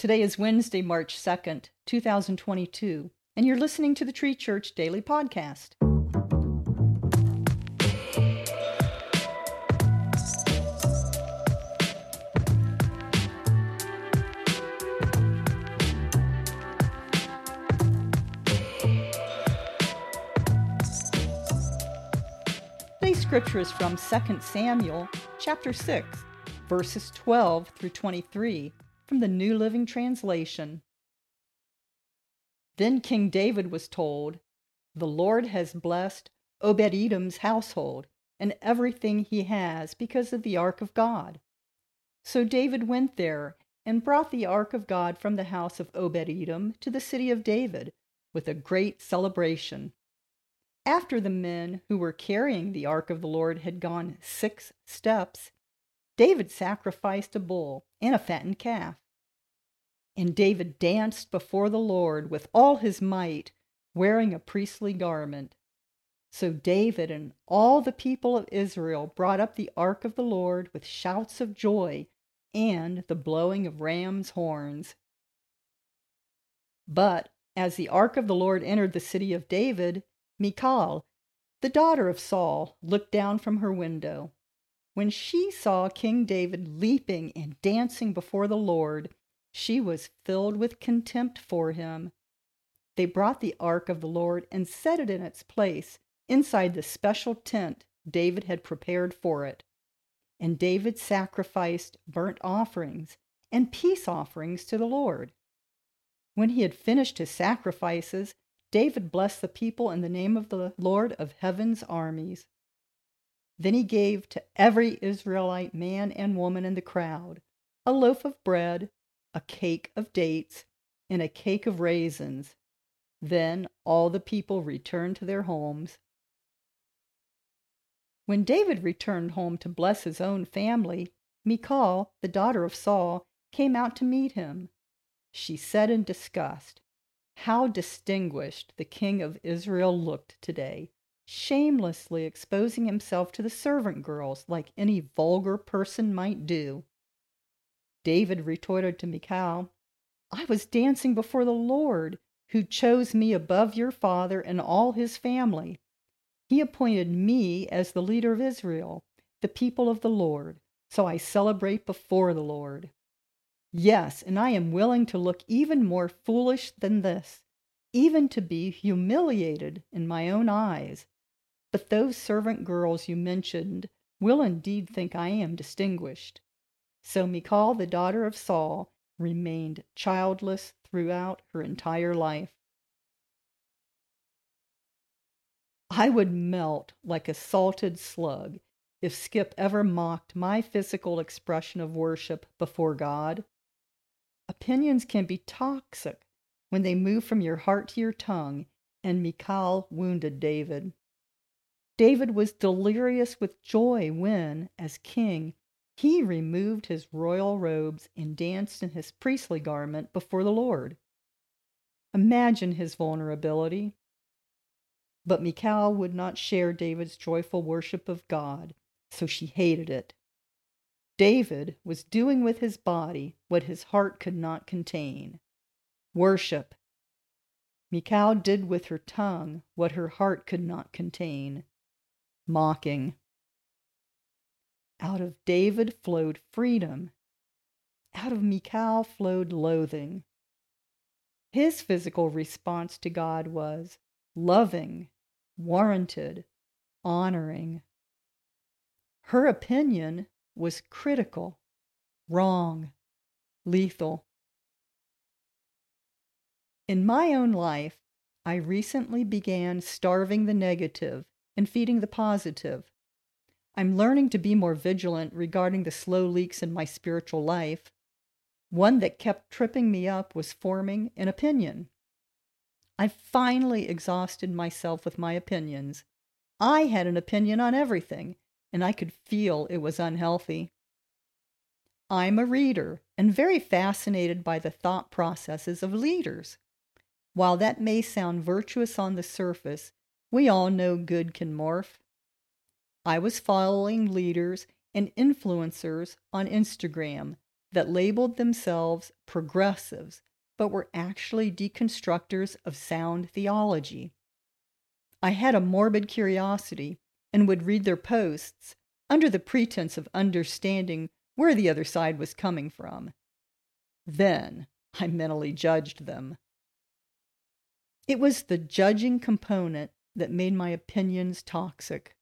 Today is Wednesday, March 2nd, 2022, and you're listening to the Tree Church Daily Podcast. Today's scripture is from 2 Samuel chapter 6, verses 12 through 23 from the New Living Translation. Then King David was told, The Lord has blessed Obed Edom's household and everything he has because of the ark of God. So David went there and brought the ark of God from the house of Obed Edom to the city of David with a great celebration. After the men who were carrying the ark of the Lord had gone six steps, David sacrificed a bull and a fattened calf. And David danced before the Lord with all his might, wearing a priestly garment. So David and all the people of Israel brought up the ark of the Lord with shouts of joy and the blowing of ram's horns. But as the ark of the Lord entered the city of David, Michal, the daughter of Saul, looked down from her window. When she saw King David leaping and dancing before the Lord, she was filled with contempt for him. They brought the ark of the Lord and set it in its place inside the special tent David had prepared for it. And David sacrificed burnt offerings and peace offerings to the Lord. When he had finished his sacrifices, David blessed the people in the name of the Lord of heaven's armies. Then he gave to every Israelite man and woman in the crowd a loaf of bread a cake of dates, and a cake of raisins. Then all the people returned to their homes. When David returned home to bless his own family, Michal, the daughter of Saul, came out to meet him. She said in disgust, How distinguished the king of Israel looked today, shamelessly exposing himself to the servant girls like any vulgar person might do. David retorted to Michal, I was dancing before the Lord, who chose me above your father and all his family. He appointed me as the leader of Israel, the people of the Lord, so I celebrate before the Lord. Yes, and I am willing to look even more foolish than this, even to be humiliated in my own eyes. But those servant girls you mentioned will indeed think I am distinguished. So Michal, the daughter of Saul, remained childless throughout her entire life. I would melt like a salted slug if Skip ever mocked my physical expression of worship before God. Opinions can be toxic when they move from your heart to your tongue, and Michal wounded David. David was delirious with joy when, as king, he removed his royal robes and danced in his priestly garment before the Lord. Imagine his vulnerability. But Michal would not share David's joyful worship of God, so she hated it. David was doing with his body what his heart could not contain worship. Michal did with her tongue what her heart could not contain mocking. Out of David flowed freedom. Out of Michal flowed loathing. His physical response to God was loving, warranted, honoring. Her opinion was critical, wrong, lethal. In my own life, I recently began starving the negative and feeding the positive. I'm learning to be more vigilant regarding the slow leaks in my spiritual life. One that kept tripping me up was forming an opinion. I finally exhausted myself with my opinions. I had an opinion on everything, and I could feel it was unhealthy. I'm a reader and very fascinated by the thought processes of leaders. While that may sound virtuous on the surface, we all know good can morph. I was following leaders and influencers on Instagram that labeled themselves progressives, but were actually deconstructors of sound theology. I had a morbid curiosity and would read their posts under the pretense of understanding where the other side was coming from. Then I mentally judged them. It was the judging component that made my opinions toxic.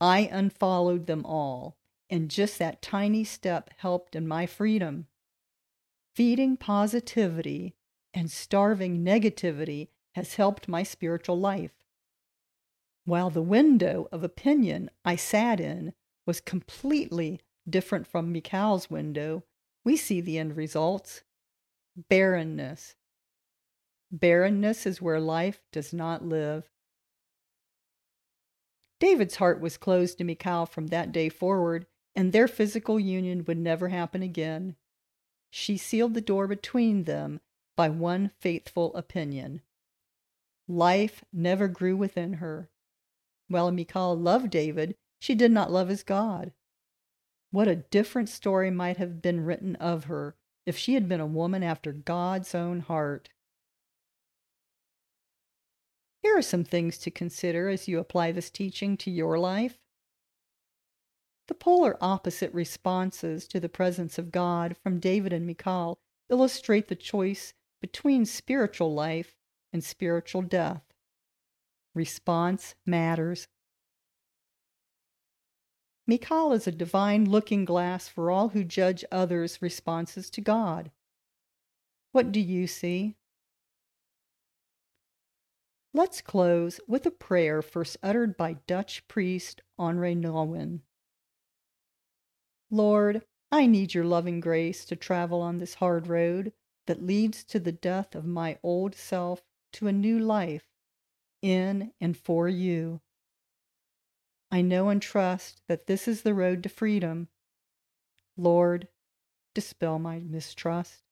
I unfollowed them all, and just that tiny step helped in my freedom. Feeding positivity and starving negativity has helped my spiritual life. While the window of opinion I sat in was completely different from Michal's window, we see the end results barrenness. Barrenness is where life does not live. David's heart was closed to Michal from that day forward, and their physical union would never happen again. She sealed the door between them by one faithful opinion. Life never grew within her. While Michal loved David, she did not love his God. What a different story might have been written of her if she had been a woman after God's own heart. Here are some things to consider as you apply this teaching to your life. The polar opposite responses to the presence of God from David and Michal illustrate the choice between spiritual life and spiritual death. Response matters. Michal is a divine looking glass for all who judge others' responses to God. What do you see? Let's close with a prayer first uttered by Dutch priest Henri Nouwen. Lord, I need your loving grace to travel on this hard road that leads to the death of my old self to a new life in and for you. I know and trust that this is the road to freedom. Lord, dispel my mistrust.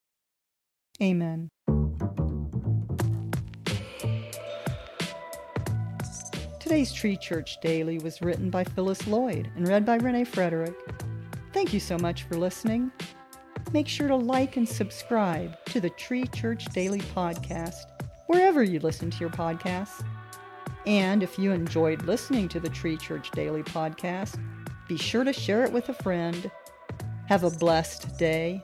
Amen. Today's Tree Church Daily was written by Phyllis Lloyd and read by Renee Frederick. Thank you so much for listening. Make sure to like and subscribe to the Tree Church Daily podcast wherever you listen to your podcasts. And if you enjoyed listening to the Tree Church Daily podcast, be sure to share it with a friend. Have a blessed day